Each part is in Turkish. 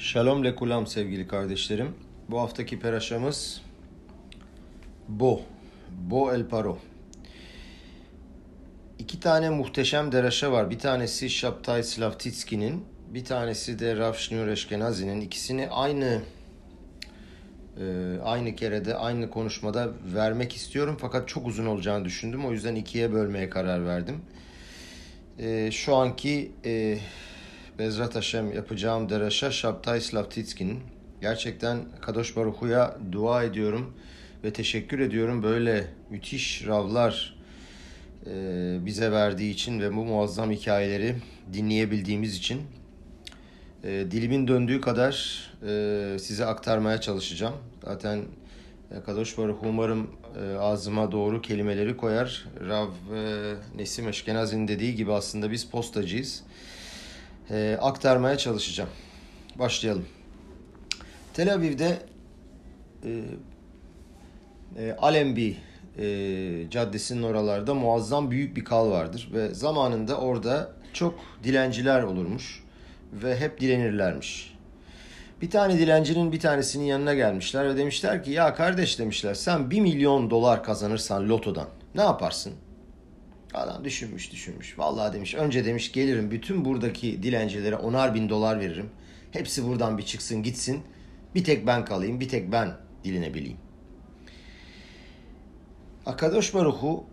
Shalom lekulam sevgili kardeşlerim. Bu haftaki peraşamız Bo. Bo el Paro. İki tane muhteşem deraşa var. Bir tanesi Şaptay Slavtitski'nin, bir tanesi de Rav Shneur Eşkenazi'nin. İkisini aynı e, aynı kerede, aynı konuşmada vermek istiyorum. Fakat çok uzun olacağını düşündüm. O yüzden ikiye bölmeye karar verdim. E, şu anki e, Bezrat Hashem yapacağım deraşa Şaptay Slavtitski'nin. Gerçekten Kadosh Baruhu'ya dua ediyorum ve teşekkür ediyorum. Böyle müthiş ravlar e, bize verdiği için ve bu muazzam hikayeleri dinleyebildiğimiz için. E, dilimin döndüğü kadar e, size aktarmaya çalışacağım. Zaten e, Kadosh Baruch umarım ağzıma doğru kelimeleri koyar. Rav Nesim Eşkenaz'ın dediği gibi aslında biz postacıyız e, aktarmaya çalışacağım. Başlayalım. Tel Aviv'de e, e, Alembi e, caddesinin oralarda muazzam büyük bir kal vardır ve zamanında orada çok dilenciler olurmuş ve hep dilenirlermiş. Bir tane dilencinin bir tanesinin yanına gelmişler ve demişler ki ya kardeş demişler sen 1 milyon dolar kazanırsan lotodan ne yaparsın? Adam düşünmüş düşünmüş. Vallahi demiş önce demiş gelirim bütün buradaki dilencilere onar bin dolar veririm. Hepsi buradan bir çıksın gitsin. Bir tek ben kalayım bir tek ben dilinebileyim. Akadosh Baruhu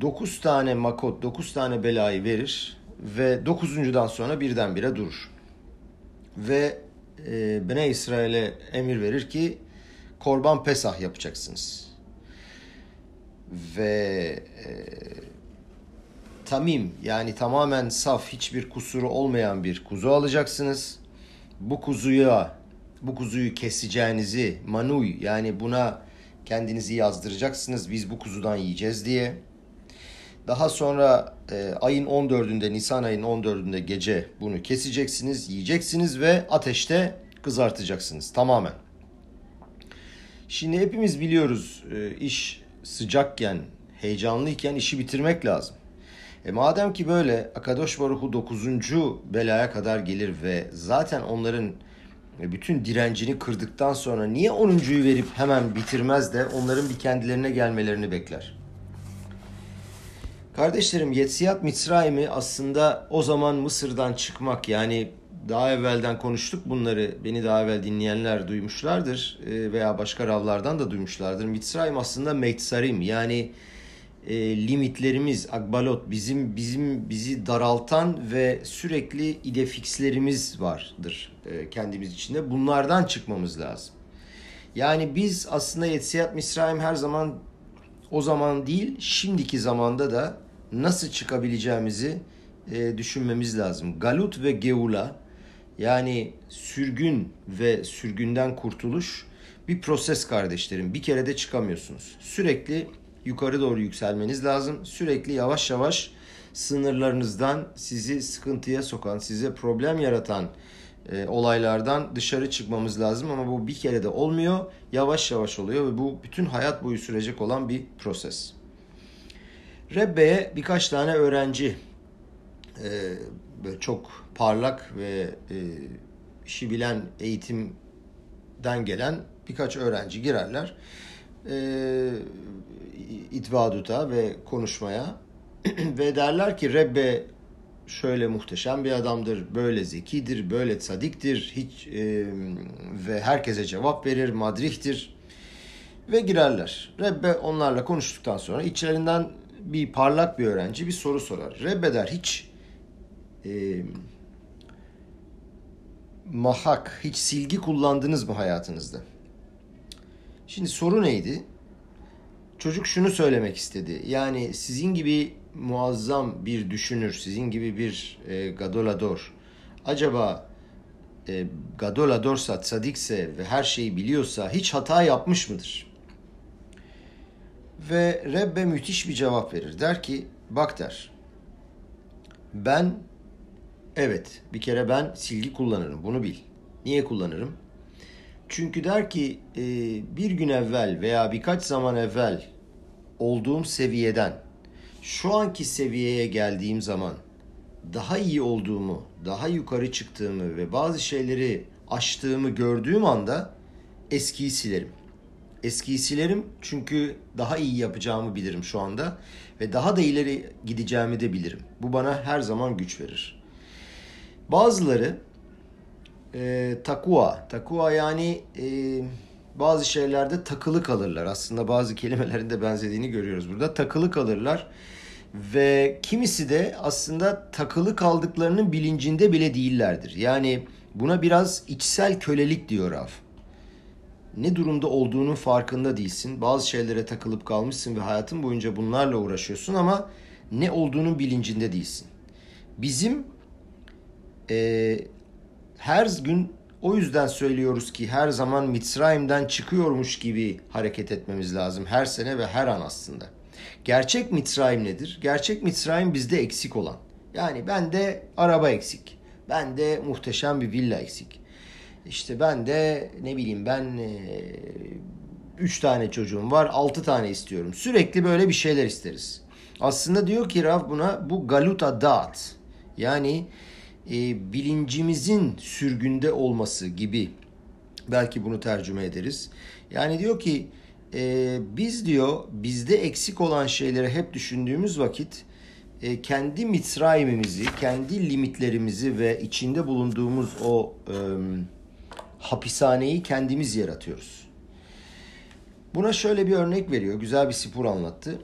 9 tane makot, 9 tane belayı verir ve 9.dan sonra birdenbire durur. Ve e, Bene İsrail'e emir verir ki korban pesah yapacaksınız ve e, tamim yani tamamen saf hiçbir kusuru olmayan bir kuzu alacaksınız. Bu kuzuya bu kuzuyu keseceğinizi manuy yani buna kendinizi yazdıracaksınız biz bu kuzudan yiyeceğiz diye. Daha sonra e, ayın 14'ünde Nisan ayın 14'ünde gece bunu keseceksiniz, yiyeceksiniz ve ateşte kızartacaksınız tamamen. Şimdi hepimiz biliyoruz e, iş sıcakken, heyecanlıyken işi bitirmek lazım. E madem ki böyle Akadosh Baruhu 9. belaya kadar gelir ve zaten onların bütün direncini kırdıktan sonra niye 10.yu verip hemen bitirmez de onların bir kendilerine gelmelerini bekler? Kardeşlerim Yetsiyat Mitzrayim'i aslında o zaman Mısır'dan çıkmak yani daha evvelden konuştuk bunları beni daha evvel dinleyenler duymuşlardır e, veya başka ravlardan da duymuşlardır. Mitzrayim aslında Meitsarim yani e, limitlerimiz, akbalot bizim bizim bizi daraltan ve sürekli idefixlerimiz vardır e, kendimiz içinde. Bunlardan çıkmamız lazım. Yani biz aslında Yetsiyat Misraim her zaman o zaman değil şimdiki zamanda da nasıl çıkabileceğimizi e, düşünmemiz lazım. Galut ve Geula yani sürgün ve sürgünden kurtuluş bir proses kardeşlerim. Bir kere de çıkamıyorsunuz. Sürekli yukarı doğru yükselmeniz lazım. Sürekli yavaş yavaş sınırlarınızdan sizi sıkıntıya sokan, size problem yaratan e, olaylardan dışarı çıkmamız lazım ama bu bir kere de olmuyor. Yavaş yavaş oluyor ve bu bütün hayat boyu sürecek olan bir proses. Rebbe'ye birkaç tane öğrenci e, böyle çok parlak ve e, işi bilen eğitimden gelen birkaç öğrenci girerler. E, itvaduta ve konuşmaya ve derler ki Rebbe şöyle muhteşem bir adamdır, böyle zekidir, böyle sadiktir, hiç e, ve herkese cevap verir, madrihtir ve girerler. Rebbe onlarla konuştuktan sonra içlerinden bir parlak bir öğrenci bir soru sorar. Rebbe der hiç e, mahak, hiç silgi kullandınız mı hayatınızda? Şimdi soru neydi? Çocuk şunu söylemek istedi. Yani sizin gibi muazzam bir düşünür, sizin gibi bir e, gadolador. Acaba e, gadoladorsa, sadikse ve her şeyi biliyorsa hiç hata yapmış mıdır? Ve Rebbe müthiş bir cevap verir. Der ki, bak der, ben Evet, bir kere ben silgi kullanırım. Bunu bil. Niye kullanırım? Çünkü der ki e, bir gün evvel veya birkaç zaman evvel olduğum seviyeden şu anki seviyeye geldiğim zaman daha iyi olduğumu, daha yukarı çıktığımı ve bazı şeyleri aştığımı gördüğüm anda eskiyi silerim. Eskiyi silerim çünkü daha iyi yapacağımı bilirim şu anda ve daha da ileri gideceğimi de bilirim. Bu bana her zaman güç verir. Bazıları e, takua, takua yani e, bazı şeylerde takılı kalırlar. Aslında bazı kelimelerin de benzediğini görüyoruz burada. Takılı kalırlar ve kimisi de aslında takılı kaldıklarının bilincinde bile değillerdir. Yani buna biraz içsel kölelik diyor Rav. Ne durumda olduğunun farkında değilsin. Bazı şeylere takılıp kalmışsın ve hayatın boyunca bunlarla uğraşıyorsun ama ne olduğunun bilincinde değilsin. Bizim e, her gün o yüzden söylüyoruz ki her zaman Mitzrayim'den çıkıyormuş gibi hareket etmemiz lazım. Her sene ve her an aslında. Gerçek Mitzrayim nedir? Gerçek Mitzrayim bizde eksik olan. Yani bende araba eksik. Bende muhteşem bir villa eksik. İşte ben de ne bileyim ben e, üç tane çocuğum var, altı tane istiyorum. Sürekli böyle bir şeyler isteriz. Aslında diyor ki Rav buna bu galuta dağıt. Yani e, bilincimizin sürgünde olması gibi belki bunu tercüme ederiz. Yani diyor ki e, biz diyor bizde eksik olan şeyleri hep düşündüğümüz vakit e, kendi mitzrayimimizi, kendi limitlerimizi ve içinde bulunduğumuz o e, hapishaneyi kendimiz yaratıyoruz. Buna şöyle bir örnek veriyor. Güzel bir spor anlattı.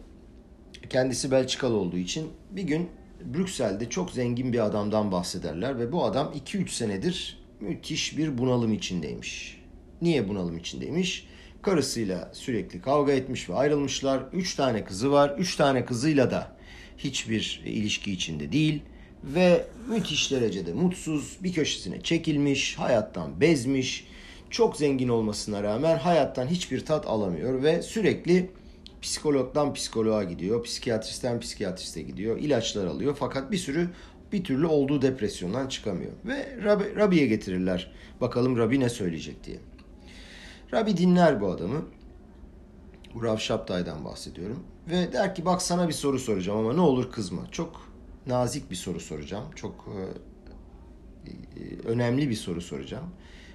Kendisi Belçikalı olduğu için bir gün Brüksel'de çok zengin bir adamdan bahsederler ve bu adam 2-3 senedir müthiş bir bunalım içindeymiş. Niye bunalım içindeymiş? Karısıyla sürekli kavga etmiş ve ayrılmışlar. 3 tane kızı var. 3 tane kızıyla da hiçbir ilişki içinde değil ve müthiş derecede mutsuz, bir köşesine çekilmiş, hayattan bezmiş. Çok zengin olmasına rağmen hayattan hiçbir tat alamıyor ve sürekli psikologdan psikoloğa gidiyor, psikiyatristten psikiyatriste gidiyor, ilaçlar alıyor fakat bir sürü bir türlü olduğu depresyondan çıkamıyor. Ve Rabbi, Rabbi'ye getirirler. Bakalım Rabbi ne söyleyecek diye. Rabbi dinler bu adamı. Bu Rav Şaptay'dan bahsediyorum. Ve der ki bak sana bir soru soracağım ama ne olur kızma. Çok nazik bir soru soracağım. Çok e, e, önemli bir soru soracağım.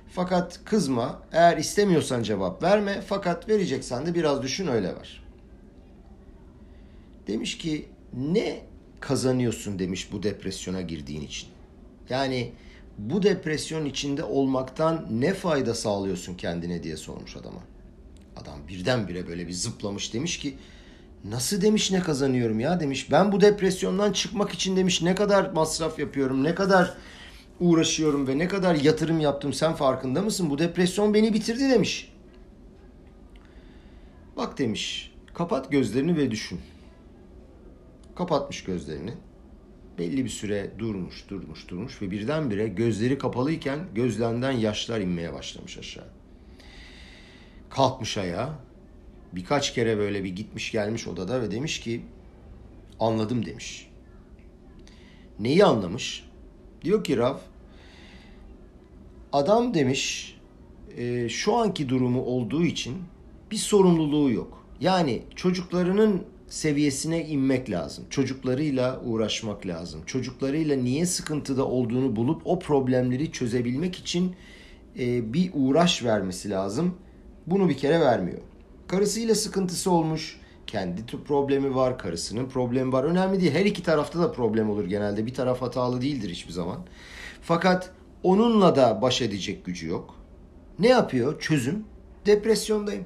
Fakat kızma. Eğer istemiyorsan cevap verme. Fakat vereceksen de biraz düşün öyle ver. Demiş ki ne kazanıyorsun demiş bu depresyona girdiğin için. Yani bu depresyon içinde olmaktan ne fayda sağlıyorsun kendine diye sormuş adama. Adam birdenbire böyle bir zıplamış demiş ki nasıl demiş ne kazanıyorum ya demiş. Ben bu depresyondan çıkmak için demiş ne kadar masraf yapıyorum, ne kadar uğraşıyorum ve ne kadar yatırım yaptım sen farkında mısın? Bu depresyon beni bitirdi demiş. Bak demiş kapat gözlerini ve düşün. Kapatmış gözlerini. Belli bir süre durmuş, durmuş, durmuş ve birdenbire gözleri kapalıyken gözlerinden yaşlar inmeye başlamış aşağı. Kalkmış ayağa. Birkaç kere böyle bir gitmiş gelmiş odada ve demiş ki anladım demiş. Neyi anlamış? Diyor ki Rav adam demiş e, şu anki durumu olduğu için bir sorumluluğu yok. Yani çocuklarının seviyesine inmek lazım. Çocuklarıyla uğraşmak lazım. Çocuklarıyla niye sıkıntıda olduğunu bulup o problemleri çözebilmek için e, bir uğraş vermesi lazım. Bunu bir kere vermiyor. Karısıyla sıkıntısı olmuş. Kendi problemi var, karısının problemi var. Önemli değil. Her iki tarafta da problem olur genelde. Bir taraf hatalı değildir hiçbir zaman. Fakat onunla da baş edecek gücü yok. Ne yapıyor? Çözüm. Depresyondayım.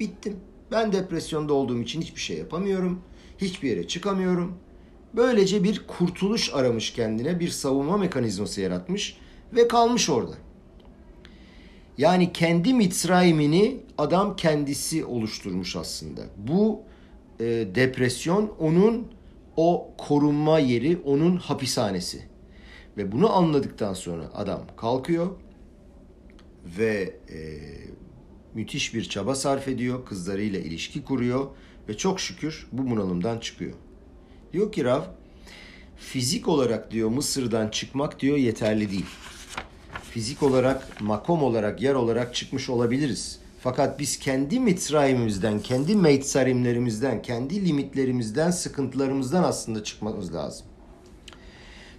Bittim. Ben depresyonda olduğum için hiçbir şey yapamıyorum. Hiçbir yere çıkamıyorum. Böylece bir kurtuluş aramış kendine, bir savunma mekanizması yaratmış ve kalmış orada. Yani kendi Mitzrayim'ini adam kendisi oluşturmuş aslında. Bu e, depresyon onun o korunma yeri, onun hapishanesi. Ve bunu anladıktan sonra adam kalkıyor ve e, müthiş bir çaba sarf ediyor, kızlarıyla ilişki kuruyor ve çok şükür bu bunalımdan çıkıyor. Diyor ki Rav, fizik olarak diyor Mısır'dan çıkmak diyor yeterli değil. Fizik olarak, makom olarak, yer olarak çıkmış olabiliriz. Fakat biz kendi mitrayimimizden, kendi meytsarimlerimizden, kendi limitlerimizden, sıkıntılarımızdan aslında çıkmamız lazım.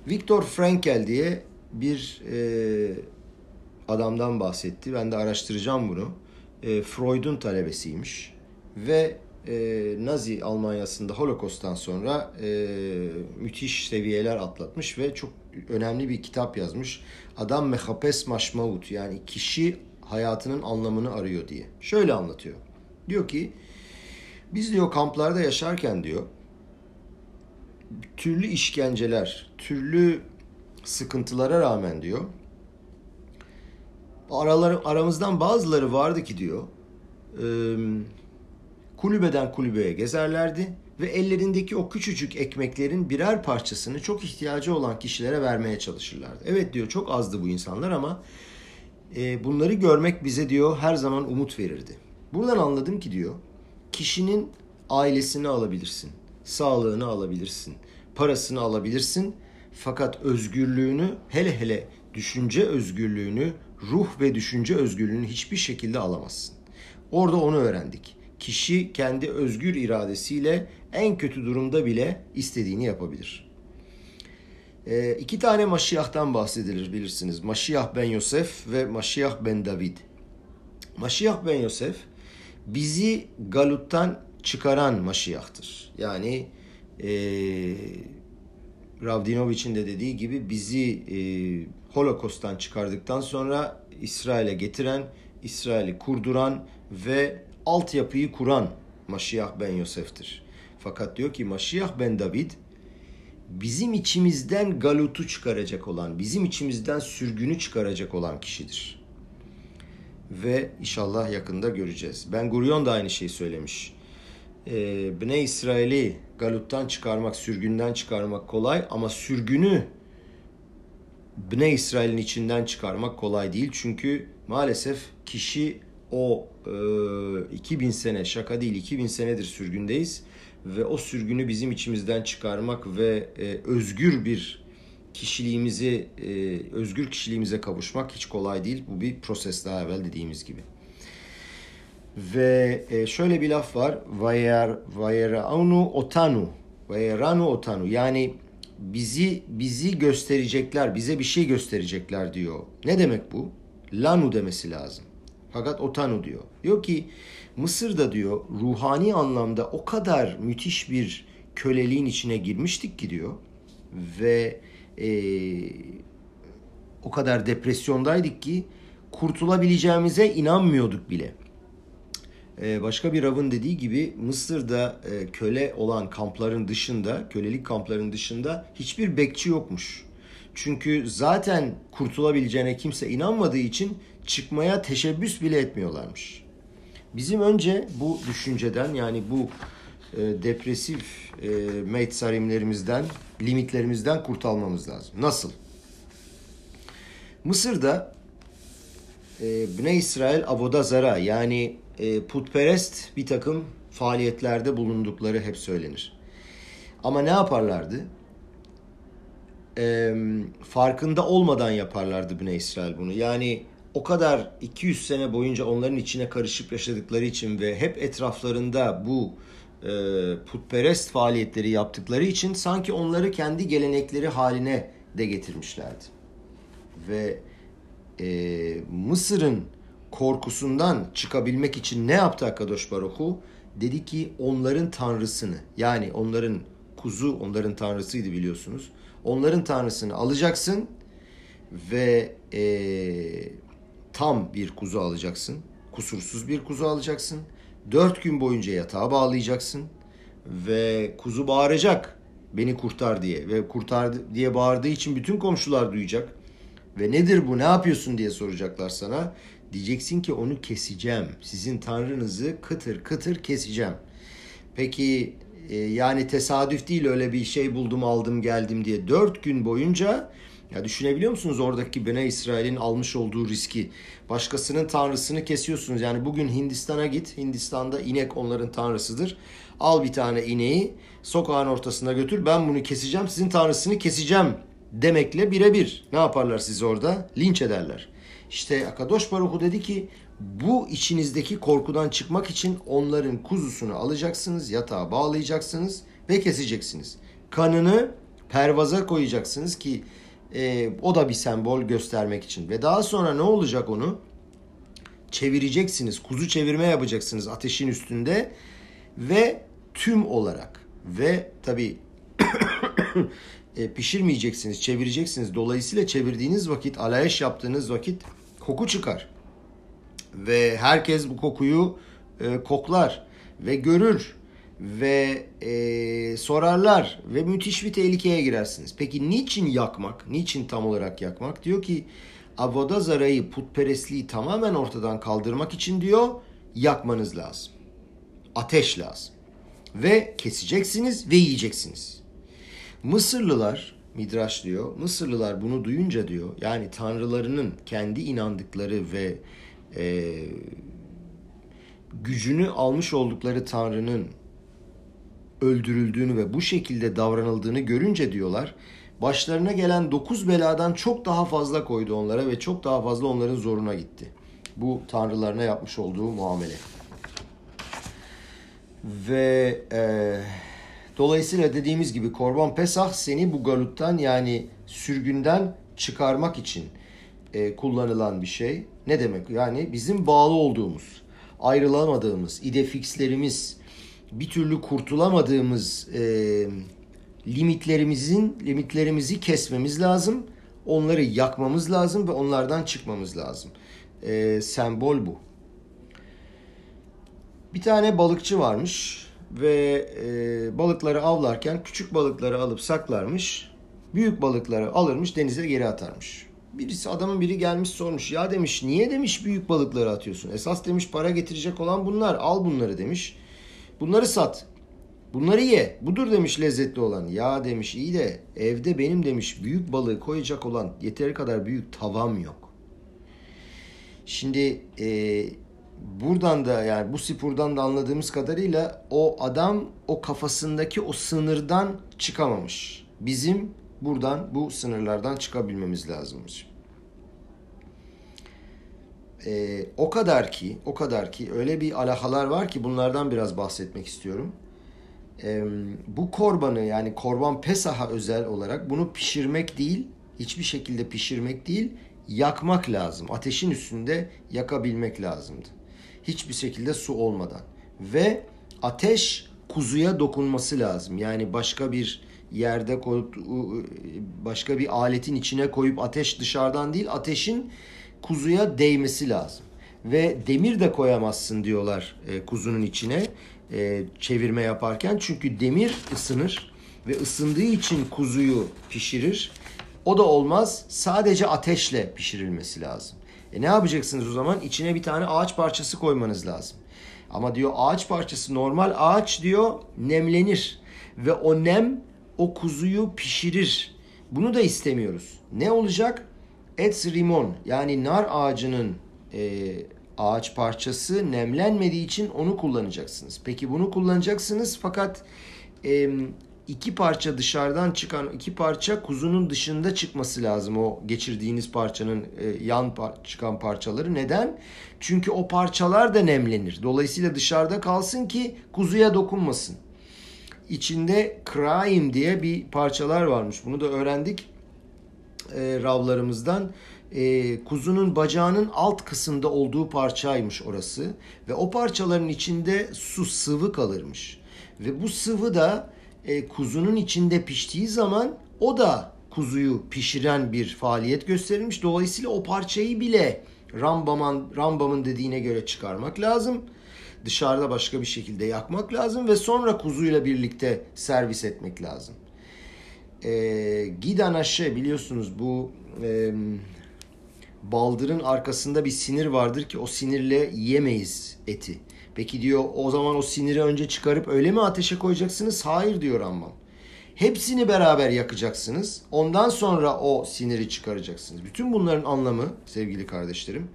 Viktor Frankl diye bir e, adamdan bahsetti. Ben de araştıracağım bunu. E, Freud'un talebesiymiş ve e, Nazi Almanya'sında Holocaust'tan sonra e, müthiş seviyeler atlatmış ve çok önemli bir kitap yazmış. Adam mehapes maşmaut yani kişi hayatının anlamını arıyor diye. Şöyle anlatıyor. Diyor ki biz diyor kamplarda yaşarken diyor türlü işkenceler, türlü sıkıntılara rağmen diyor araları, aramızdan bazıları vardı ki diyor e, kulübeden kulübeye gezerlerdi ve ellerindeki o küçücük ekmeklerin birer parçasını çok ihtiyacı olan kişilere vermeye çalışırlardı. Evet diyor çok azdı bu insanlar ama e, bunları görmek bize diyor her zaman umut verirdi. Buradan anladım ki diyor kişinin ailesini alabilirsin, sağlığını alabilirsin, parasını alabilirsin fakat özgürlüğünü hele hele düşünce özgürlüğünü, ruh ve düşünce özgürlüğünü hiçbir şekilde alamazsın. Orada onu öğrendik. Kişi kendi özgür iradesiyle en kötü durumda bile istediğini yapabilir. E, iki tane Maşiyah'tan bahsedilir bilirsiniz. Maşiyah ben Yosef ve Maşiyah ben David. Maşiyah ben Yosef bizi Galut'tan çıkaran Maşiyah'tır. Yani e, Ravdinovic'in de dediği gibi bizi e, Holocaust'tan çıkardıktan sonra İsrail'e getiren, İsrail'i kurduran ve altyapıyı kuran Maşiyah ben Yosef'tir. Fakat diyor ki Maşiyah ben David bizim içimizden galutu çıkaracak olan, bizim içimizden sürgünü çıkaracak olan kişidir. Ve inşallah yakında göreceğiz. Ben Gurion da aynı şeyi söylemiş. Ee, Bne İsrail'i galuttan çıkarmak, sürgünden çıkarmak kolay ama sürgünü Bne İsrail'in içinden çıkarmak kolay değil. Çünkü maalesef kişi o e, 2000 sene şaka değil 2000 senedir sürgündeyiz ve o sürgünü bizim içimizden çıkarmak ve e, özgür bir kişiliğimizi e, özgür kişiliğimize kavuşmak hiç kolay değil. Bu bir proses daha evvel dediğimiz gibi. Ve e, şöyle bir laf var. Vayer vayeranu otanu. Vayeranu otanu. Yani bizi bizi gösterecekler, bize bir şey gösterecekler diyor. Ne demek bu? Lanu demesi lazım. Fakat otanu diyor. Diyor ki Mısır'da diyor ruhani anlamda o kadar müthiş bir köleliğin içine girmiştik ki diyor ve e, o kadar depresyondaydık ki kurtulabileceğimize inanmıyorduk bile. E, başka bir Rav'ın dediği gibi Mısır'da e, köle olan kampların dışında, kölelik kampların dışında hiçbir bekçi yokmuş. Çünkü zaten kurtulabileceğine kimse inanmadığı için çıkmaya teşebbüs bile etmiyorlarmış. Bizim önce bu düşünceden yani bu e, depresif e, meytsarimlerimizden, limitlerimizden kurtulmamız lazım. Nasıl? Mısır'da e, Bne İsrail Avodazara yani e, putperest bir takım faaliyetlerde bulundukları hep söylenir. Ama ne yaparlardı? E, farkında olmadan yaparlardı Bne İsrail bunu. Yani o kadar 200 sene boyunca onların içine karışıp yaşadıkları için ve hep etraflarında bu e, putperest faaliyetleri yaptıkları için sanki onları kendi gelenekleri haline de getirmişlerdi. Ve e, Mısır'ın korkusundan çıkabilmek için ne yaptı Akadosh Baruhu? Dedi ki onların tanrısını yani onların kuzu onların tanrısıydı biliyorsunuz. Onların tanrısını alacaksın ve e, tam bir kuzu alacaksın. Kusursuz bir kuzu alacaksın. Dört gün boyunca yatağa bağlayacaksın. Ve kuzu bağıracak beni kurtar diye. Ve kurtar diye bağırdığı için bütün komşular duyacak. Ve nedir bu ne yapıyorsun diye soracaklar sana. Diyeceksin ki onu keseceğim. Sizin tanrınızı kıtır kıtır keseceğim. Peki e, yani tesadüf değil öyle bir şey buldum aldım geldim diye. Dört gün boyunca ya düşünebiliyor musunuz oradaki Bene İsrail'in almış olduğu riski? Başkasının tanrısını kesiyorsunuz. Yani bugün Hindistan'a git. Hindistan'da inek onların tanrısıdır. Al bir tane ineği sokağın ortasına götür. Ben bunu keseceğim. Sizin tanrısını keseceğim demekle birebir. Ne yaparlar sizi orada? Linç ederler. İşte Akadosh Baruhu dedi ki bu içinizdeki korkudan çıkmak için onların kuzusunu alacaksınız, yatağa bağlayacaksınız ve keseceksiniz. Kanını pervaza koyacaksınız ki e, o da bir sembol göstermek için. Ve daha sonra ne olacak onu? Çevireceksiniz. Kuzu çevirme yapacaksınız ateşin üstünde ve tüm olarak ve tabi e, pişirmeyeceksiniz, çevireceksiniz. Dolayısıyla çevirdiğiniz vakit, alayeş yaptığınız vakit koku çıkar. Ve herkes bu kokuyu e, koklar ve görür ve e, sorarlar ve müthiş bir tehlikeye girersiniz. Peki niçin yakmak? Niçin tam olarak yakmak? Diyor ki avoda zarayı, putperestliği tamamen ortadan kaldırmak için diyor yakmanız lazım. Ateş lazım. Ve keseceksiniz ve yiyeceksiniz. Mısırlılar Midraş diyor. Mısırlılar bunu duyunca diyor yani tanrılarının kendi inandıkları ve e, gücünü almış oldukları tanrının öldürüldüğünü ve bu şekilde davranıldığını görünce diyorlar başlarına gelen dokuz beladan çok daha fazla koydu onlara ve çok daha fazla onların zoruna gitti. Bu tanrılarına yapmış olduğu muamele. Ve e, dolayısıyla dediğimiz gibi Korban Pesah seni bu galuttan yani sürgünden çıkarmak için e, kullanılan bir şey. Ne demek? Yani bizim bağlı olduğumuz, ayrılamadığımız, idefixlerimiz, bir türlü kurtulamadığımız e, limitlerimizin limitlerimizi kesmemiz lazım. Onları yakmamız lazım ve onlardan çıkmamız lazım. E, sembol bu. Bir tane balıkçı varmış ve e, balıkları avlarken küçük balıkları alıp saklarmış. Büyük balıkları alırmış denize geri atarmış. Birisi adamın biri gelmiş sormuş. Ya demiş niye demiş büyük balıkları atıyorsun? Esas demiş para getirecek olan bunlar. Al bunları demiş. Bunları sat. Bunları ye. Budur demiş lezzetli olan. Ya demiş iyi de evde benim demiş büyük balığı koyacak olan yeteri kadar büyük tavam yok. Şimdi e, buradan da yani bu spurdan da anladığımız kadarıyla o adam o kafasındaki o sınırdan çıkamamış. Bizim buradan bu sınırlardan çıkabilmemiz lazımmış. Ee, o kadar ki, o kadar ki öyle bir alahalar var ki bunlardan biraz bahsetmek istiyorum. Ee, bu korbanı yani korban pesaha özel olarak bunu pişirmek değil, hiçbir şekilde pişirmek değil, yakmak lazım. Ateşin üstünde yakabilmek lazımdı. Hiçbir şekilde su olmadan. Ve ateş kuzuya dokunması lazım. Yani başka bir yerde koyup başka bir aletin içine koyup ateş dışarıdan değil ateşin kuzuya değmesi lazım. Ve demir de koyamazsın diyorlar e, kuzunun içine e, çevirme yaparken. Çünkü demir ısınır ve ısındığı için kuzuyu pişirir. O da olmaz. Sadece ateşle pişirilmesi lazım. E ne yapacaksınız o zaman? İçine bir tane ağaç parçası koymanız lazım. Ama diyor ağaç parçası normal ağaç diyor nemlenir. Ve o nem o kuzuyu pişirir. Bunu da istemiyoruz. Ne olacak? Et rimon yani nar ağacının e, ağaç parçası nemlenmediği için onu kullanacaksınız. Peki bunu kullanacaksınız fakat e, iki parça dışarıdan çıkan iki parça kuzunun dışında çıkması lazım o geçirdiğiniz parçanın e, yan par- çıkan parçaları. Neden? Çünkü o parçalar da nemlenir. Dolayısıyla dışarıda kalsın ki kuzuya dokunmasın. İçinde kraim diye bir parçalar varmış. Bunu da öğrendik e, ravlarımızdan. E, kuzunun bacağının alt kısımda olduğu parçaymış orası. Ve o parçaların içinde su sıvı kalırmış. Ve bu sıvı da e, kuzunun içinde piştiği zaman o da kuzuyu pişiren bir faaliyet gösterilmiş. Dolayısıyla o parçayı bile Rambam'ın Rambam'ın dediğine göre çıkarmak lazım. Dışarıda başka bir şekilde yakmak lazım ve sonra kuzuyla birlikte servis etmek lazım. E, Gidanaşe biliyorsunuz bu e, baldırın arkasında bir sinir vardır ki o sinirle yemeyiz eti. Peki diyor o zaman o siniri önce çıkarıp öyle mi ateşe koyacaksınız? Hayır diyor Rambam. Hepsini beraber yakacaksınız. Ondan sonra o siniri çıkaracaksınız. Bütün bunların anlamı sevgili kardeşlerim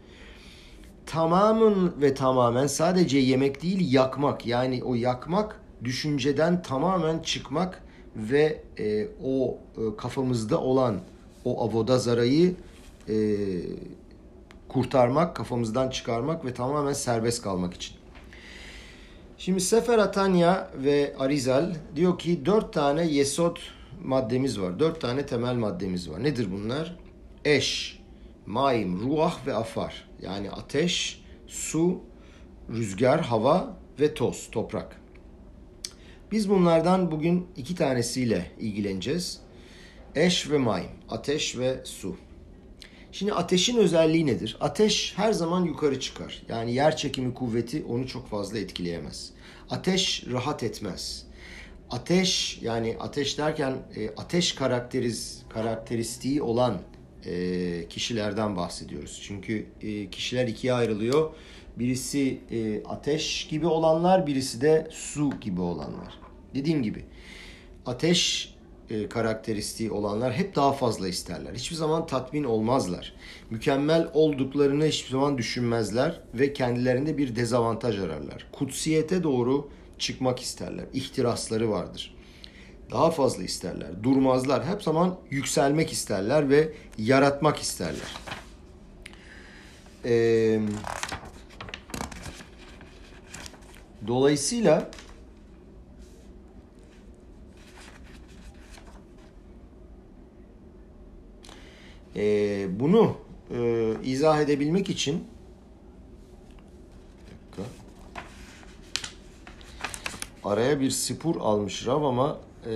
tamamın ve tamamen sadece yemek değil yakmak. Yani o yakmak düşünceden tamamen çıkmak ve e, o e, kafamızda olan o avoda zarayı e, kurtarmak, kafamızdan çıkarmak ve tamamen serbest kalmak için. Şimdi Sefer Atanya ve Arizal diyor ki dört tane yesot maddemiz var. Dört tane temel maddemiz var. Nedir bunlar? Eş, maim, ruah ve afar. Yani ateş, su, rüzgar, hava ve toz, toprak. Biz bunlardan bugün iki tanesiyle ilgileneceğiz. Eş ve maim, ateş ve su. Şimdi ateşin özelliği nedir? Ateş her zaman yukarı çıkar. Yani yer çekimi kuvveti onu çok fazla etkileyemez. Ateş rahat etmez. Ateş yani ateş derken e, ateş karakteriz karakteristiği olan e, kişilerden bahsediyoruz. Çünkü e, kişiler ikiye ayrılıyor. Birisi ateş gibi olanlar, birisi de su gibi olanlar. Dediğim gibi ateş e, karakteristiği olanlar hep daha fazla isterler. Hiçbir zaman tatmin olmazlar. Mükemmel olduklarını hiçbir zaman düşünmezler ve kendilerinde bir dezavantaj ararlar. Kutsiyete doğru çıkmak isterler. İhtirasları vardır. Daha fazla isterler. Durmazlar. Hep zaman yükselmek isterler ve yaratmak isterler. Ee, dolayısıyla E, bunu e, izah edebilmek için araya bir spor almış Rav ama e,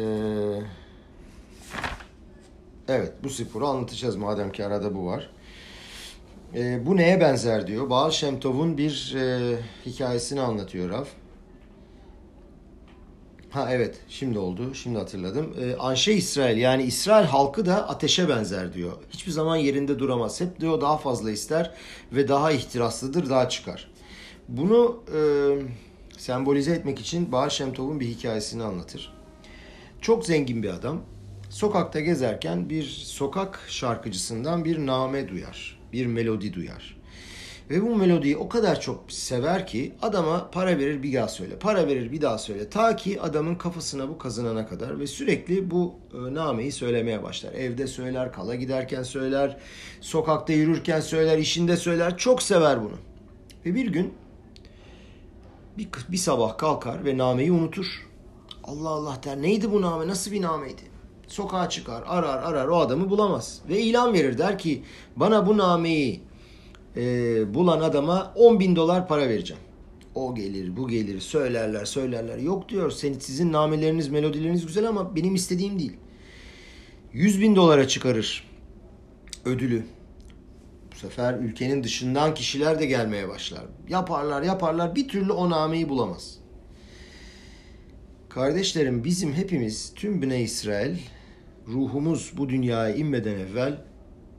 evet bu sporu anlatacağız madem ki arada bu var. E, bu neye benzer diyor. Baal Şemtov'un bir e, hikayesini anlatıyor Rav. Ha evet şimdi oldu. Şimdi hatırladım. Ee, Anşe İsrail yani İsrail halkı da ateşe benzer diyor. Hiçbir zaman yerinde duramaz. Hep diyor daha fazla ister ve daha ihtiraslıdır daha çıkar. Bunu e, sembolize etmek için Baal Şemtov'un bir hikayesini anlatır. Çok zengin bir adam. Sokakta gezerken bir sokak şarkıcısından bir name duyar. Bir melodi duyar. Ve bu melodiyi o kadar çok sever ki adama para verir bir daha söyle. Para verir bir daha söyle. Ta ki adamın kafasına bu kazınana kadar ve sürekli bu e, nameyi söylemeye başlar. Evde söyler, kala giderken söyler, sokakta yürürken söyler, işinde söyler. Çok sever bunu. Ve bir gün bir, bir sabah kalkar ve nameyi unutur. Allah Allah der. Neydi bu name? Nasıl bir nameydi? Sokağa çıkar, arar arar o adamı bulamaz. Ve ilan verir der ki bana bu nameyi e, bulan adama 10 bin dolar para vereceğim. O gelir, bu gelir, söylerler, söylerler. Yok diyor, senin, sizin nameleriniz, melodileriniz güzel ama benim istediğim değil. 100 bin dolara çıkarır ödülü. Bu sefer ülkenin dışından kişiler de gelmeye başlar. Yaparlar, yaparlar, bir türlü o nameyi bulamaz. Kardeşlerim bizim hepimiz, tüm Bine İsrail, ruhumuz bu dünyaya inmeden evvel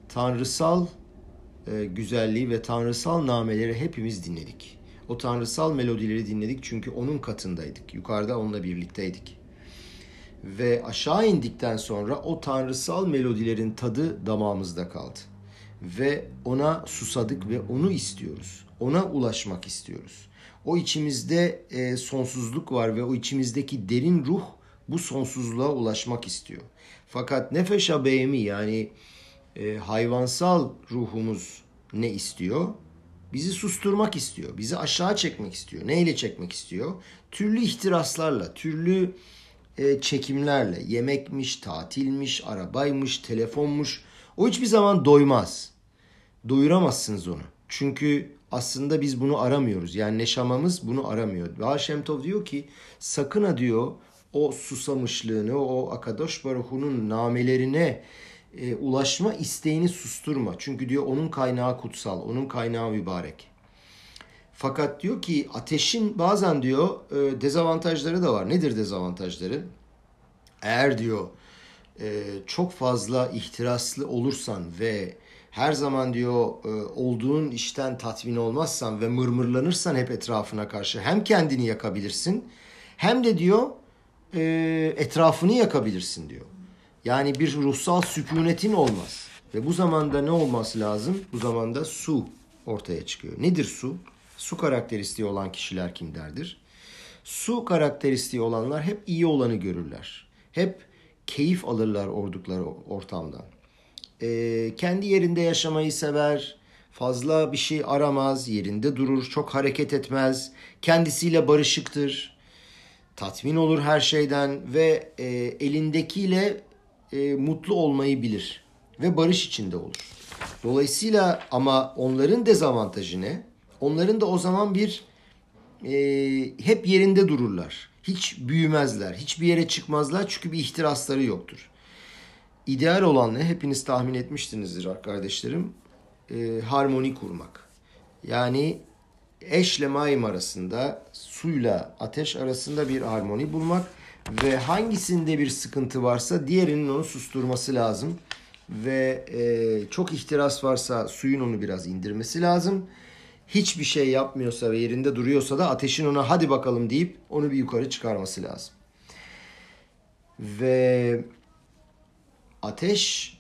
tanrısal e, güzelliği ve tanrısal nameleri hepimiz dinledik. O tanrısal melodileri dinledik çünkü onun katındaydık. Yukarıda onunla birlikteydik. Ve aşağı indikten sonra o tanrısal melodilerin tadı damağımızda kaldı. Ve ona susadık ve onu istiyoruz. Ona ulaşmak istiyoruz. O içimizde e, sonsuzluk var ve o içimizdeki derin ruh bu sonsuzluğa ulaşmak istiyor. Fakat nefeş beymi yani e, hayvansal ruhumuz ne istiyor? Bizi susturmak istiyor. Bizi aşağı çekmek istiyor. Neyle çekmek istiyor? Türlü ihtiraslarla, türlü e, çekimlerle. Yemekmiş, tatilmiş, arabaymış, telefonmuş. O hiçbir zaman doymaz. Doyuramazsınız onu. Çünkü aslında biz bunu aramıyoruz. Yani neşamamız bunu aramıyor. Baal Şemtov diyor ki sakın ha diyor o susamışlığını, o Akadosh Baruhu'nun namelerine e, ulaşma isteğini susturma. Çünkü diyor onun kaynağı kutsal, onun kaynağı mübarek. Fakat diyor ki ateşin bazen diyor e, dezavantajları da var. Nedir dezavantajları? Eğer diyor e, çok fazla ihtiraslı olursan ve her zaman diyor e, olduğun işten tatmin olmazsan ve mırmırlanırsan hep etrafına karşı hem kendini yakabilirsin hem de diyor e, etrafını yakabilirsin diyor. Yani bir ruhsal sükunetin olmaz. Ve bu zamanda ne olması lazım? Bu zamanda su ortaya çıkıyor. Nedir su? Su karakteristiği olan kişiler kimlerdir? Su karakteristiği olanlar hep iyi olanı görürler. Hep keyif alırlar ordukları ortamdan. Ee, kendi yerinde yaşamayı sever, fazla bir şey aramaz, yerinde durur, çok hareket etmez, kendisiyle barışıktır, tatmin olur her şeyden ve e, elindekiyle e, mutlu olmayı bilir ve barış içinde olur. Dolayısıyla ama onların dezavantajı ne? Onların da o zaman bir e, hep yerinde dururlar. Hiç büyümezler, hiçbir yere çıkmazlar çünkü bir ihtirasları yoktur. İdeal olan ne? Hepiniz tahmin etmişsinizdir kardeşlerim. E, harmoni kurmak. Yani eşle mayım arasında, suyla ateş arasında bir harmoni bulmak ve hangisinde bir sıkıntı varsa diğerinin onu susturması lazım. Ve e, çok ihtiras varsa suyun onu biraz indirmesi lazım. Hiçbir şey yapmıyorsa ve yerinde duruyorsa da ateşin ona hadi bakalım deyip onu bir yukarı çıkarması lazım. Ve ateş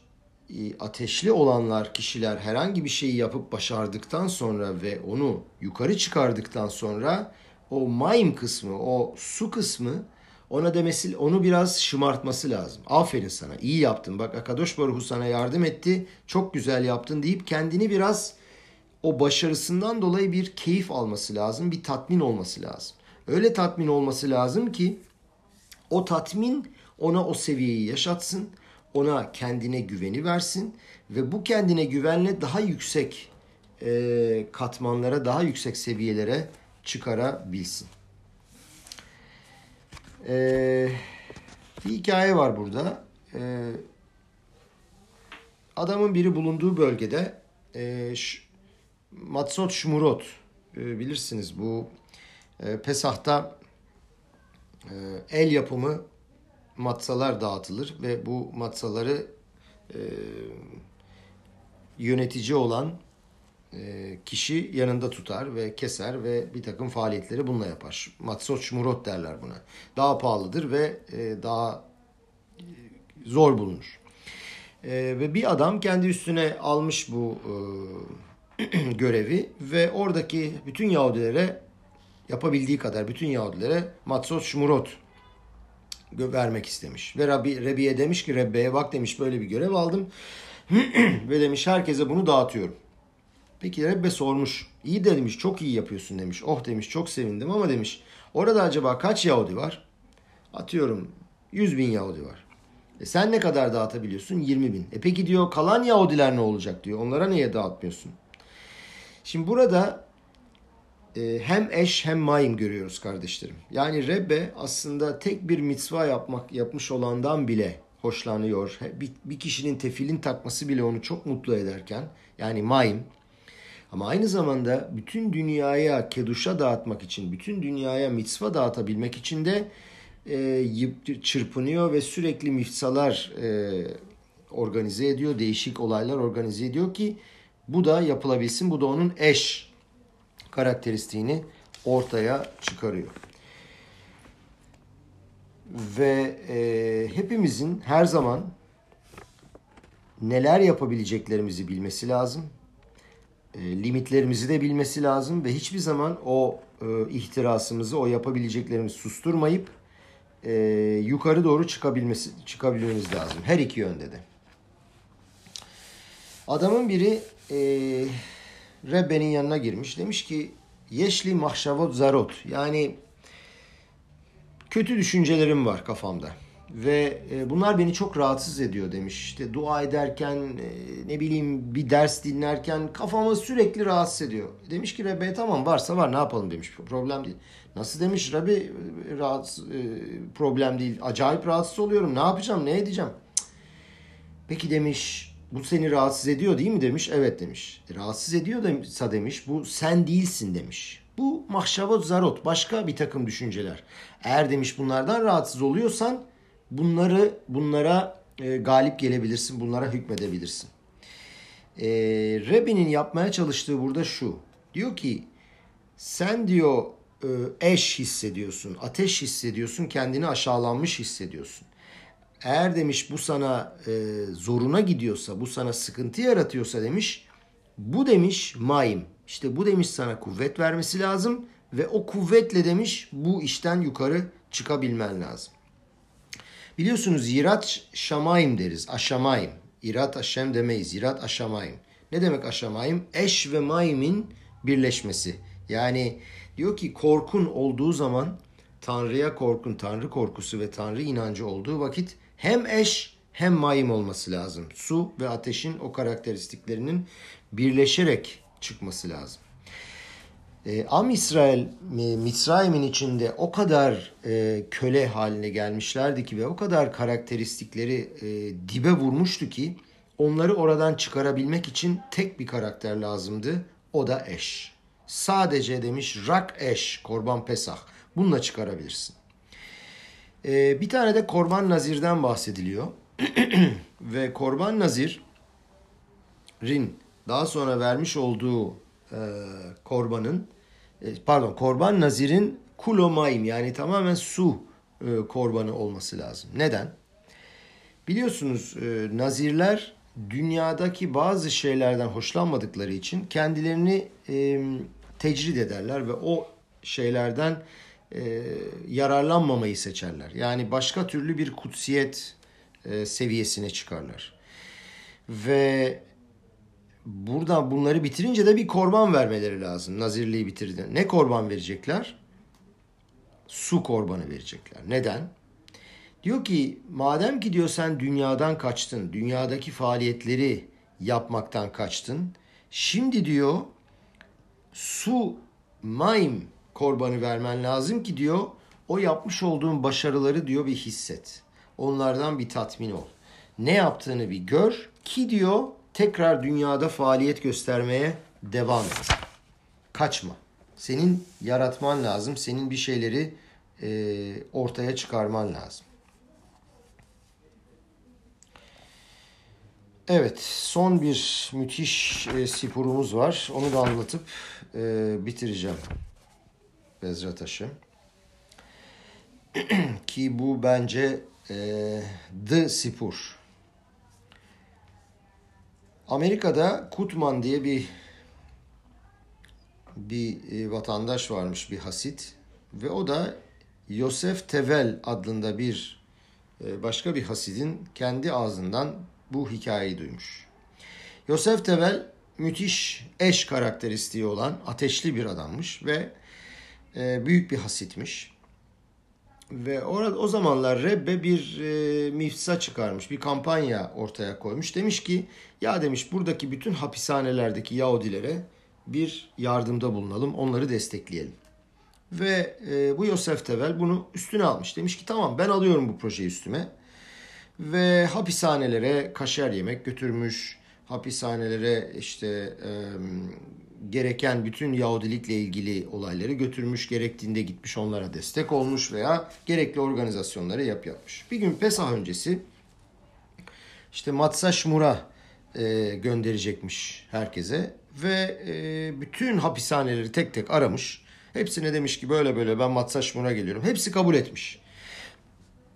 e, ateşli olanlar kişiler herhangi bir şeyi yapıp başardıktan sonra ve onu yukarı çıkardıktan sonra o maim kısmı, o su kısmı ona demesi, onu biraz şımartması lazım. Aferin sana, iyi yaptın. Bak Akadosh Baruhu sana yardım etti. Çok güzel yaptın deyip kendini biraz o başarısından dolayı bir keyif alması lazım, bir tatmin olması lazım. Öyle tatmin olması lazım ki o tatmin ona o seviyeyi yaşatsın, ona kendine güveni versin ve bu kendine güvenle daha yüksek e, katmanlara, daha yüksek seviyelere çıkarabilsin. Ee, bir hikaye var burada. Ee, adamın biri bulunduğu bölgede e, Matsot Şmurot e, bilirsiniz bu e, Pesah'ta e, el yapımı matsalar dağıtılır ve bu matsaları e, yönetici olan kişi yanında tutar ve keser ve bir takım faaliyetleri bununla yapar. Matsot şmurot derler buna. Daha pahalıdır ve e, daha e, zor bulunur. Ve bir adam kendi üstüne almış bu görevi ve oradaki bütün Yahudilere yapabildiği kadar bütün Yahudilere matsot şmurot vermek istemiş. Ve Rabbi, Rabbi'ye demiş ki Rabbi'ye bak demiş böyle bir görev aldım ve demiş herkese bunu dağıtıyorum. Peki Rebbe sormuş. İyi de demiş çok iyi yapıyorsun demiş. Oh demiş çok sevindim ama demiş. Orada acaba kaç Yahudi var? Atıyorum 100 bin Yahudi var. E sen ne kadar dağıtabiliyorsun? 20 bin. E peki diyor kalan Yahudiler ne olacak diyor. Onlara niye dağıtmıyorsun? Şimdi burada e, hem eş hem mayim görüyoruz kardeşlerim. Yani Rebbe aslında tek bir mitzva yapmak yapmış olandan bile hoşlanıyor. Bir, bir kişinin tefilin takması bile onu çok mutlu ederken yani mayim ama aynı zamanda bütün dünyaya keduşa dağıtmak için, bütün dünyaya mitzva dağıtabilmek için de e, çırpınıyor ve sürekli mifsalar e, organize ediyor, değişik olaylar organize ediyor ki bu da yapılabilsin. Bu da onun eş karakteristiğini ortaya çıkarıyor. Ve e, hepimizin her zaman neler yapabileceklerimizi bilmesi lazım e, limitlerimizi de bilmesi lazım ve hiçbir zaman o e, ihtirasımızı, o yapabileceklerimizi susturmayıp e, yukarı doğru çıkabilmesi çıkabilmemiz lazım. Her iki yönde de. Adamın biri e, Rebbe'nin yanına girmiş. Demiş ki Yeşli mahşavot zarot. Yani kötü düşüncelerim var kafamda. Ve e, bunlar beni çok rahatsız ediyor demiş. İşte dua ederken e, ne bileyim bir ders dinlerken kafamı sürekli rahatsız ediyor. Demiş ki Rabbi tamam varsa var ne yapalım demiş. Problem değil. Nasıl demiş Rabbi e, rahatsız, problem değil. Acayip rahatsız oluyorum. Ne yapacağım ne edeceğim. Peki demiş bu seni rahatsız ediyor değil mi demiş. Evet demiş. E, rahatsız ediyorsa demiş bu sen değilsin demiş. Bu mahşavot zarot başka bir takım düşünceler. Eğer demiş bunlardan rahatsız oluyorsan bunları bunlara e, galip gelebilirsin, bunlara hükmedebilirsin. E, Rebbe'nin yapmaya çalıştığı burada şu. Diyor ki sen diyor e, eş hissediyorsun, ateş hissediyorsun, kendini aşağılanmış hissediyorsun. Eğer demiş bu sana e, zoruna gidiyorsa, bu sana sıkıntı yaratıyorsa demiş, bu demiş maim. İşte bu demiş sana kuvvet vermesi lazım ve o kuvvetle demiş bu işten yukarı çıkabilmen lazım. Biliyorsunuz yirat şamayim deriz. Aşamayim. İrat aşem demeyiz. Yirat aşamayim. Ne demek aşamayim? Eş ve maimin birleşmesi. Yani diyor ki korkun olduğu zaman Tanrı'ya korkun, Tanrı korkusu ve Tanrı inancı olduğu vakit hem eş hem mayim olması lazım. Su ve ateşin o karakteristiklerinin birleşerek çıkması lazım. E, Am İsrail, e, Mitzrayim'in içinde o kadar e, köle haline gelmişlerdi ki ve o kadar karakteristikleri e, dibe vurmuştu ki onları oradan çıkarabilmek için tek bir karakter lazımdı. O da eş. Sadece demiş rak eş, korban pesah. Bununla çıkarabilirsin. E, bir tane de korban nazirden bahsediliyor. ve korban nazirin daha sonra vermiş olduğu e, korbanın e, pardon korban nazirin kulomayim yani tamamen su e, korbanı olması lazım. Neden? Biliyorsunuz e, nazirler dünyadaki bazı şeylerden hoşlanmadıkları için kendilerini e, tecrid ederler ve o şeylerden e, yararlanmamayı seçerler. Yani başka türlü bir kutsiyet e, seviyesine çıkarlar. Ve burada bunları bitirince de bir korban vermeleri lazım. Nazirliği bitirdi. Ne korban verecekler? Su korbanı verecekler. Neden? Diyor ki madem ki diyor sen dünyadan kaçtın, dünyadaki faaliyetleri yapmaktan kaçtın. Şimdi diyor su, maim korbanı vermen lazım ki diyor o yapmış olduğun başarıları diyor bir hisset. Onlardan bir tatmin ol. Ne yaptığını bir gör ki diyor tekrar dünyada faaliyet göstermeye devam et. Kaçma. Senin yaratman lazım. Senin bir şeyleri e, ortaya çıkarman lazım. Evet, son bir müthiş e, sporumuz var. Onu da anlatıp e, bitireceğim. Bezrat Ki bu bence e, The Sipur. Amerika'da Kutman diye bir bir e, vatandaş varmış, bir hasit ve o da Yosef Tevel adında bir e, başka bir hasidin kendi ağzından bu hikayeyi duymuş. Yosef Tevel müthiş eş karakteristiği olan ateşli bir adammış ve e, büyük bir hasitmiş. Ve orada o zamanlar Rebbe bir e, mifsa çıkarmış, bir kampanya ortaya koymuş. Demiş ki ya demiş buradaki bütün hapishanelerdeki Yahudilere bir yardımda bulunalım, onları destekleyelim. Ve e, bu Yosef Tevel bunu üstüne almış. Demiş ki tamam ben alıyorum bu projeyi üstüme. Ve hapishanelere kaşer yemek götürmüş. Hapishanelere işte e, gereken bütün Yahudilikle ilgili olayları götürmüş, gerektiğinde gitmiş onlara destek olmuş veya gerekli organizasyonları yap yapmış. Bir gün Pesah öncesi işte Matsa Şmur'a e, gönderecekmiş herkese ve e, bütün hapishaneleri tek tek aramış. Hepsine demiş ki böyle böyle ben Matsa Şmur'a geliyorum. Hepsi kabul etmiş.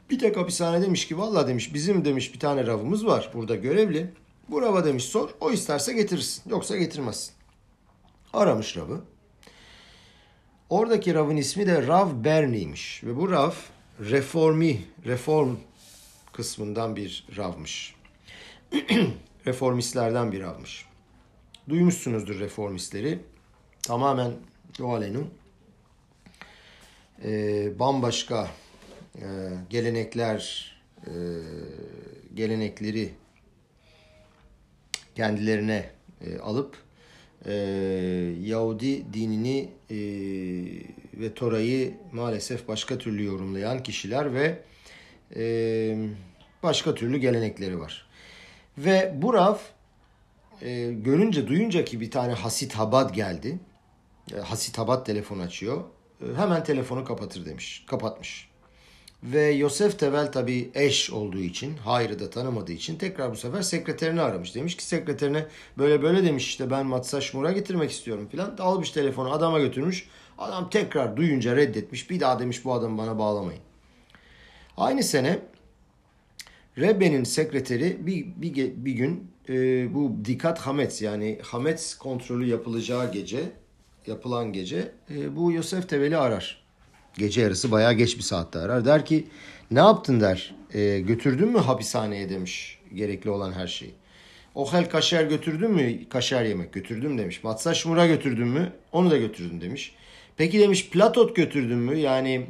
Bir tek hapishane demiş ki valla demiş bizim demiş bir tane ravımız var burada görevli. Bu rava demiş sor o isterse getirirsin yoksa getirmezsin. Aramış Rav'ı. Oradaki Rav'ın ismi de Rav Berni'ymiş. Ve bu Rav reformi, reform kısmından bir Rav'mış. Reformistlerden bir Rav'mış. Duymuşsunuzdur reformistleri. Tamamen Doğalen'in e, bambaşka e, gelenekler, e, gelenekleri kendilerine e, alıp e, Yahudi dinini e, ve Tora'yı maalesef başka türlü yorumlayan kişiler ve e, başka türlü gelenekleri var. Ve bu Rav e, görünce duyunca ki bir tane Hasit Habad geldi. E, Hasit Habad telefon açıyor. E, hemen telefonu kapatır demiş. Kapatmış. Ve Yosef Tevel tabi eş olduğu için, Hayr'ı da tanımadığı için tekrar bu sefer sekreterini aramış. Demiş ki sekreterine böyle böyle demiş işte ben Matsa Şmur'a getirmek istiyorum filan. Almış telefonu adama götürmüş. Adam tekrar duyunca reddetmiş. Bir daha demiş bu adamı bana bağlamayın. Aynı sene Rebbe'nin sekreteri bir, bir, bir gün e, bu dikkat hametz yani hametz kontrolü yapılacağı gece yapılan gece e, bu Yosef Tevel'i arar. Gece yarısı bayağı geç bir saatte arar. Der ki ne yaptın der. E, götürdün mü hapishaneye demiş gerekli olan her şeyi. Ohel kaşer götürdün mü? Kaşer yemek götürdüm demiş. Matsa şmura götürdün mü? Onu da götürdüm demiş. Peki demiş platot götürdün mü? Yani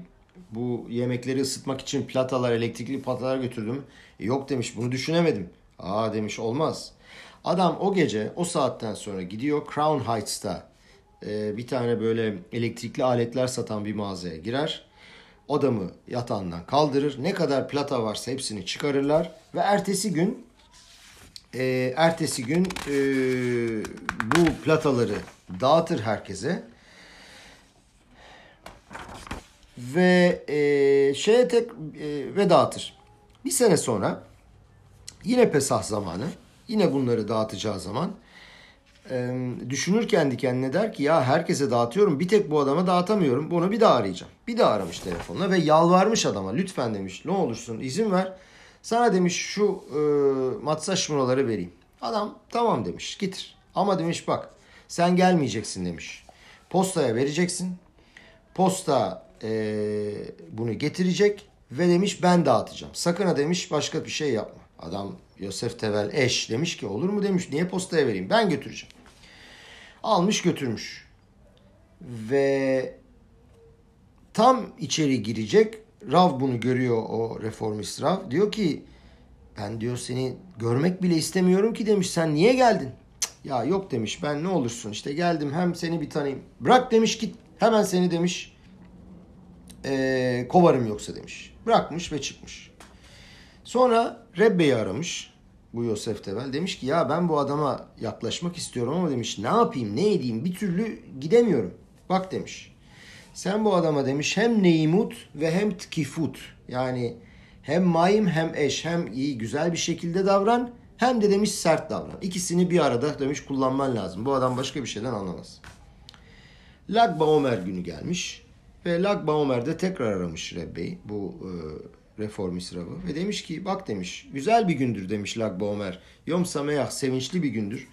bu yemekleri ısıtmak için platalar, elektrikli platalar götürdüm. E, yok demiş bunu düşünemedim. Aa demiş olmaz. Adam o gece o saatten sonra gidiyor Crown Heights'ta e, bir tane böyle elektrikli aletler satan bir mağazaya girer. Adamı yatağından kaldırır. Ne kadar plata varsa hepsini çıkarırlar. Ve ertesi gün e, ertesi gün e, bu plataları dağıtır herkese. Ve e, şeye tek e, ve dağıtır. Bir sene sonra yine Pesah zamanı yine bunları dağıtacağı zaman e, düşünür kendi kendine der ki ya herkese dağıtıyorum bir tek bu adama dağıtamıyorum bunu bir daha arayacağım. Bir daha aramış telefonla ve yalvarmış adama lütfen demiş ne olursun izin ver. Sana demiş şu e, matsa şımoları vereyim. Adam tamam demiş getir. Ama demiş bak sen gelmeyeceksin demiş. Postaya vereceksin. Posta e, bunu getirecek ve demiş ben dağıtacağım. Sakın ha demiş başka bir şey yapma. Adam Yosef Tevel eş demiş ki olur mu demiş niye postaya vereyim ben götüreceğim. Almış götürmüş. Ve tam içeri girecek Rav bunu görüyor o reformist Rav. Diyor ki ben diyor seni görmek bile istemiyorum ki demiş sen niye geldin? Cık, ya yok demiş ben ne olursun işte geldim hem seni bir tanıyayım. Bırak demiş git hemen seni demiş e, kovarım yoksa demiş. Bırakmış ve çıkmış. Sonra Rebbe'yi aramış bu Yosef Tevel. Demiş ki ya ben bu adama yaklaşmak istiyorum ama demiş ne yapayım ne edeyim bir türlü gidemiyorum. Bak demiş. Sen bu adama demiş hem neimut ve hem tkifut yani hem maim hem eş hem iyi güzel bir şekilde davran hem de demiş sert davran. İkisini bir arada demiş kullanman lazım. Bu adam başka bir şeyden anlamaz. Lag Baomer günü gelmiş ve Lag Baomer'de tekrar aramış Rebbe'yi bu e, reformist Rav'ı ve demiş ki bak demiş güzel bir gündür demiş Lag Baomer. Yom Sameyah sevinçli bir gündür.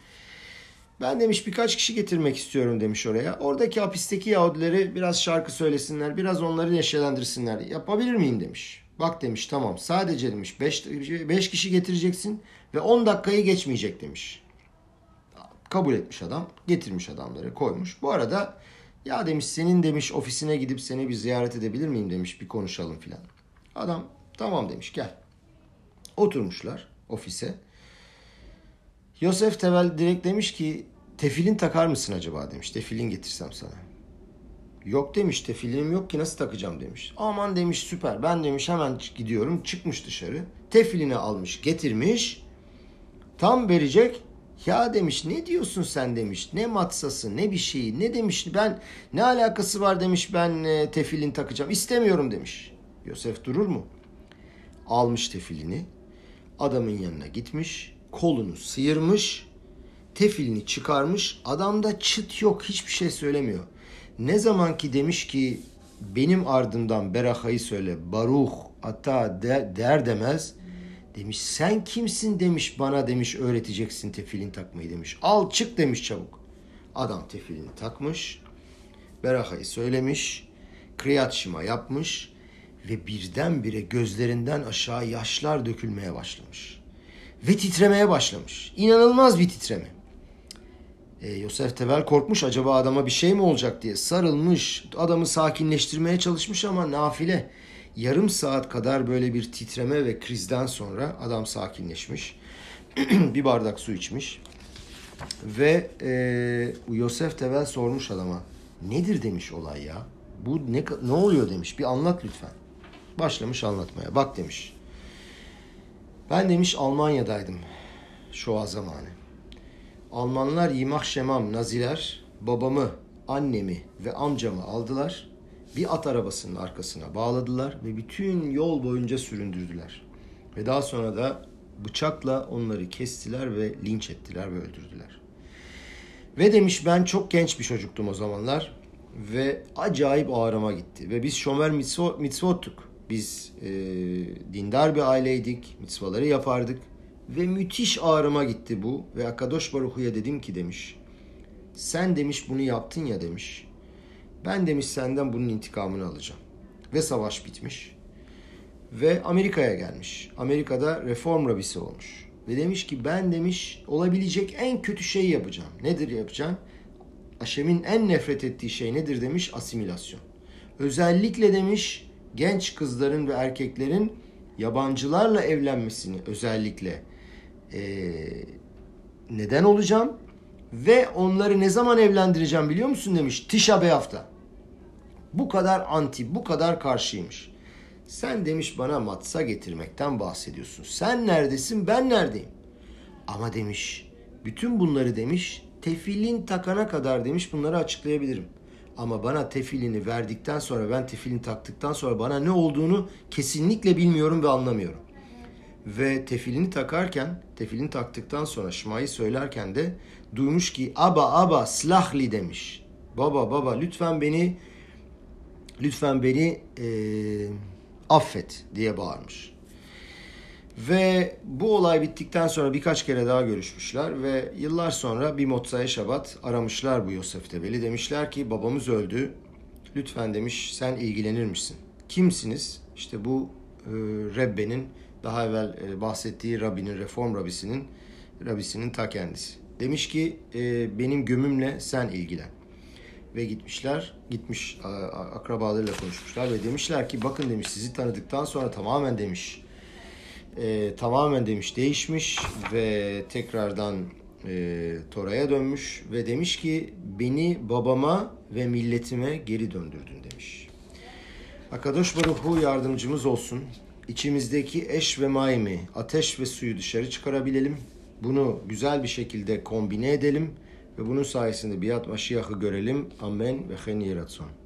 Ben demiş birkaç kişi getirmek istiyorum demiş oraya. Oradaki hapisteki Yahudileri biraz şarkı söylesinler, biraz onları neşelendirsinler. Yapabilir miyim demiş. Bak demiş tamam sadece demiş 5 kişi getireceksin ve 10 dakikayı geçmeyecek demiş. Kabul etmiş adam. Getirmiş adamları koymuş. Bu arada ya demiş senin demiş ofisine gidip seni bir ziyaret edebilir miyim demiş bir konuşalım filan. Adam tamam demiş gel. Oturmuşlar ofise. Yosef Tevel direkt demiş ki tefilin takar mısın acaba demiş. Tefilin getirsem sana. Yok demiş tefilinim yok ki nasıl takacağım demiş. Aman demiş süper ben demiş hemen gidiyorum çıkmış dışarı. Tefilini almış getirmiş. Tam verecek. Ya demiş ne diyorsun sen demiş. Ne matsası ne bir şeyi ne demiş. Ben ne alakası var demiş ben e, tefilin takacağım. İstemiyorum demiş. Yosef durur mu? Almış tefilini. Adamın yanına gitmiş. Kolunu sıyırmış. Tefilini çıkarmış. Adamda çıt yok hiçbir şey söylemiyor. Ne zaman ki demiş ki benim ardımdan Beraha'yı söyle Baruch hatta de, der demez demiş sen kimsin demiş bana demiş öğreteceksin tefilin takmayı demiş. Al çık demiş çabuk. Adam tefilini takmış. Beraha'yı söylemiş. Kriyat şima yapmış ve birdenbire gözlerinden aşağı yaşlar dökülmeye başlamış. Ve titremeye başlamış. İnanılmaz bir titreme. E, Yosef Tevel korkmuş acaba adama bir şey mi olacak diye sarılmış. Adamı sakinleştirmeye çalışmış ama nafile. Yarım saat kadar böyle bir titreme ve krizden sonra adam sakinleşmiş. bir bardak su içmiş. Ve e, Yosef Tevel sormuş adama. Nedir demiş olay ya? Bu ne, ne oluyor demiş. Bir anlat lütfen. Başlamış anlatmaya. Bak demiş. Ben demiş Almanya'daydım. Şoa zamanı. Almanlar Yimah Şemam Naziler babamı, annemi ve amcamı aldılar. Bir at arabasının arkasına bağladılar ve bütün yol boyunca süründürdüler. Ve daha sonra da bıçakla onları kestiler ve linç ettiler ve öldürdüler. Ve demiş ben çok genç bir çocuktum o zamanlar ve acayip ağrıma gitti. Ve biz şomer mitzvottuk. Biz e, dindar bir aileydik, mitzvaları yapardık. Ve müthiş ağrıma gitti bu. Ve Akadosh Baruhu'ya dedim ki demiş. Sen demiş bunu yaptın ya demiş. Ben demiş senden bunun intikamını alacağım. Ve savaş bitmiş. Ve Amerika'ya gelmiş. Amerika'da reform rabisi olmuş. Ve demiş ki ben demiş olabilecek en kötü şeyi yapacağım. Nedir yapacağım? Aşem'in en nefret ettiği şey nedir demiş? Asimilasyon. Özellikle demiş genç kızların ve erkeklerin yabancılarla evlenmesini özellikle eee, neden olacağım ve onları ne zaman evlendireceğim biliyor musun demiş Tişa Beyaf'ta. Bu kadar anti, bu kadar karşıymış. Sen demiş bana matsa getirmekten bahsediyorsun. Sen neredesin, ben neredeyim? Ama demiş, bütün bunları demiş, tefilin takana kadar demiş bunları açıklayabilirim. Ama bana tefilini verdikten sonra, ben tefilini taktıktan sonra bana ne olduğunu kesinlikle bilmiyorum ve anlamıyorum. Ve tefilini takarken, tefilini taktıktan sonra Şma'yı söylerken de duymuş ki aba aba slahli demiş. Baba baba lütfen beni lütfen beni eee, affet diye bağırmış. Ve bu olay bittikten sonra birkaç kere daha görüşmüşler ve yıllar sonra bir Motsaya Şabat aramışlar bu Yosef Tebeli. Demişler ki babamız öldü. Lütfen demiş sen ilgilenir misin? Kimsiniz? İşte bu e, Rebbe'nin daha evvel e, bahsettiği Rabbinin, Reform Rabbisinin Rabbisinin ta kendisi. Demiş ki e, benim gömümle sen ilgilen. Ve gitmişler, gitmiş akrabalarıyla konuşmuşlar ve demişler ki bakın demiş sizi tanıdıktan sonra tamamen demiş e, tamamen demiş değişmiş ve tekrardan e, Tora'ya dönmüş ve demiş ki beni babama ve milletime geri döndürdün demiş. Akadosh Baruhu yardımcımız olsun. İçimizdeki eş ve maimi, ateş ve suyu dışarı çıkarabilelim. Bunu güzel bir şekilde kombine edelim ve bunun sayesinde biat Maşiyah'ı görelim. Amen ve hen yiratzon.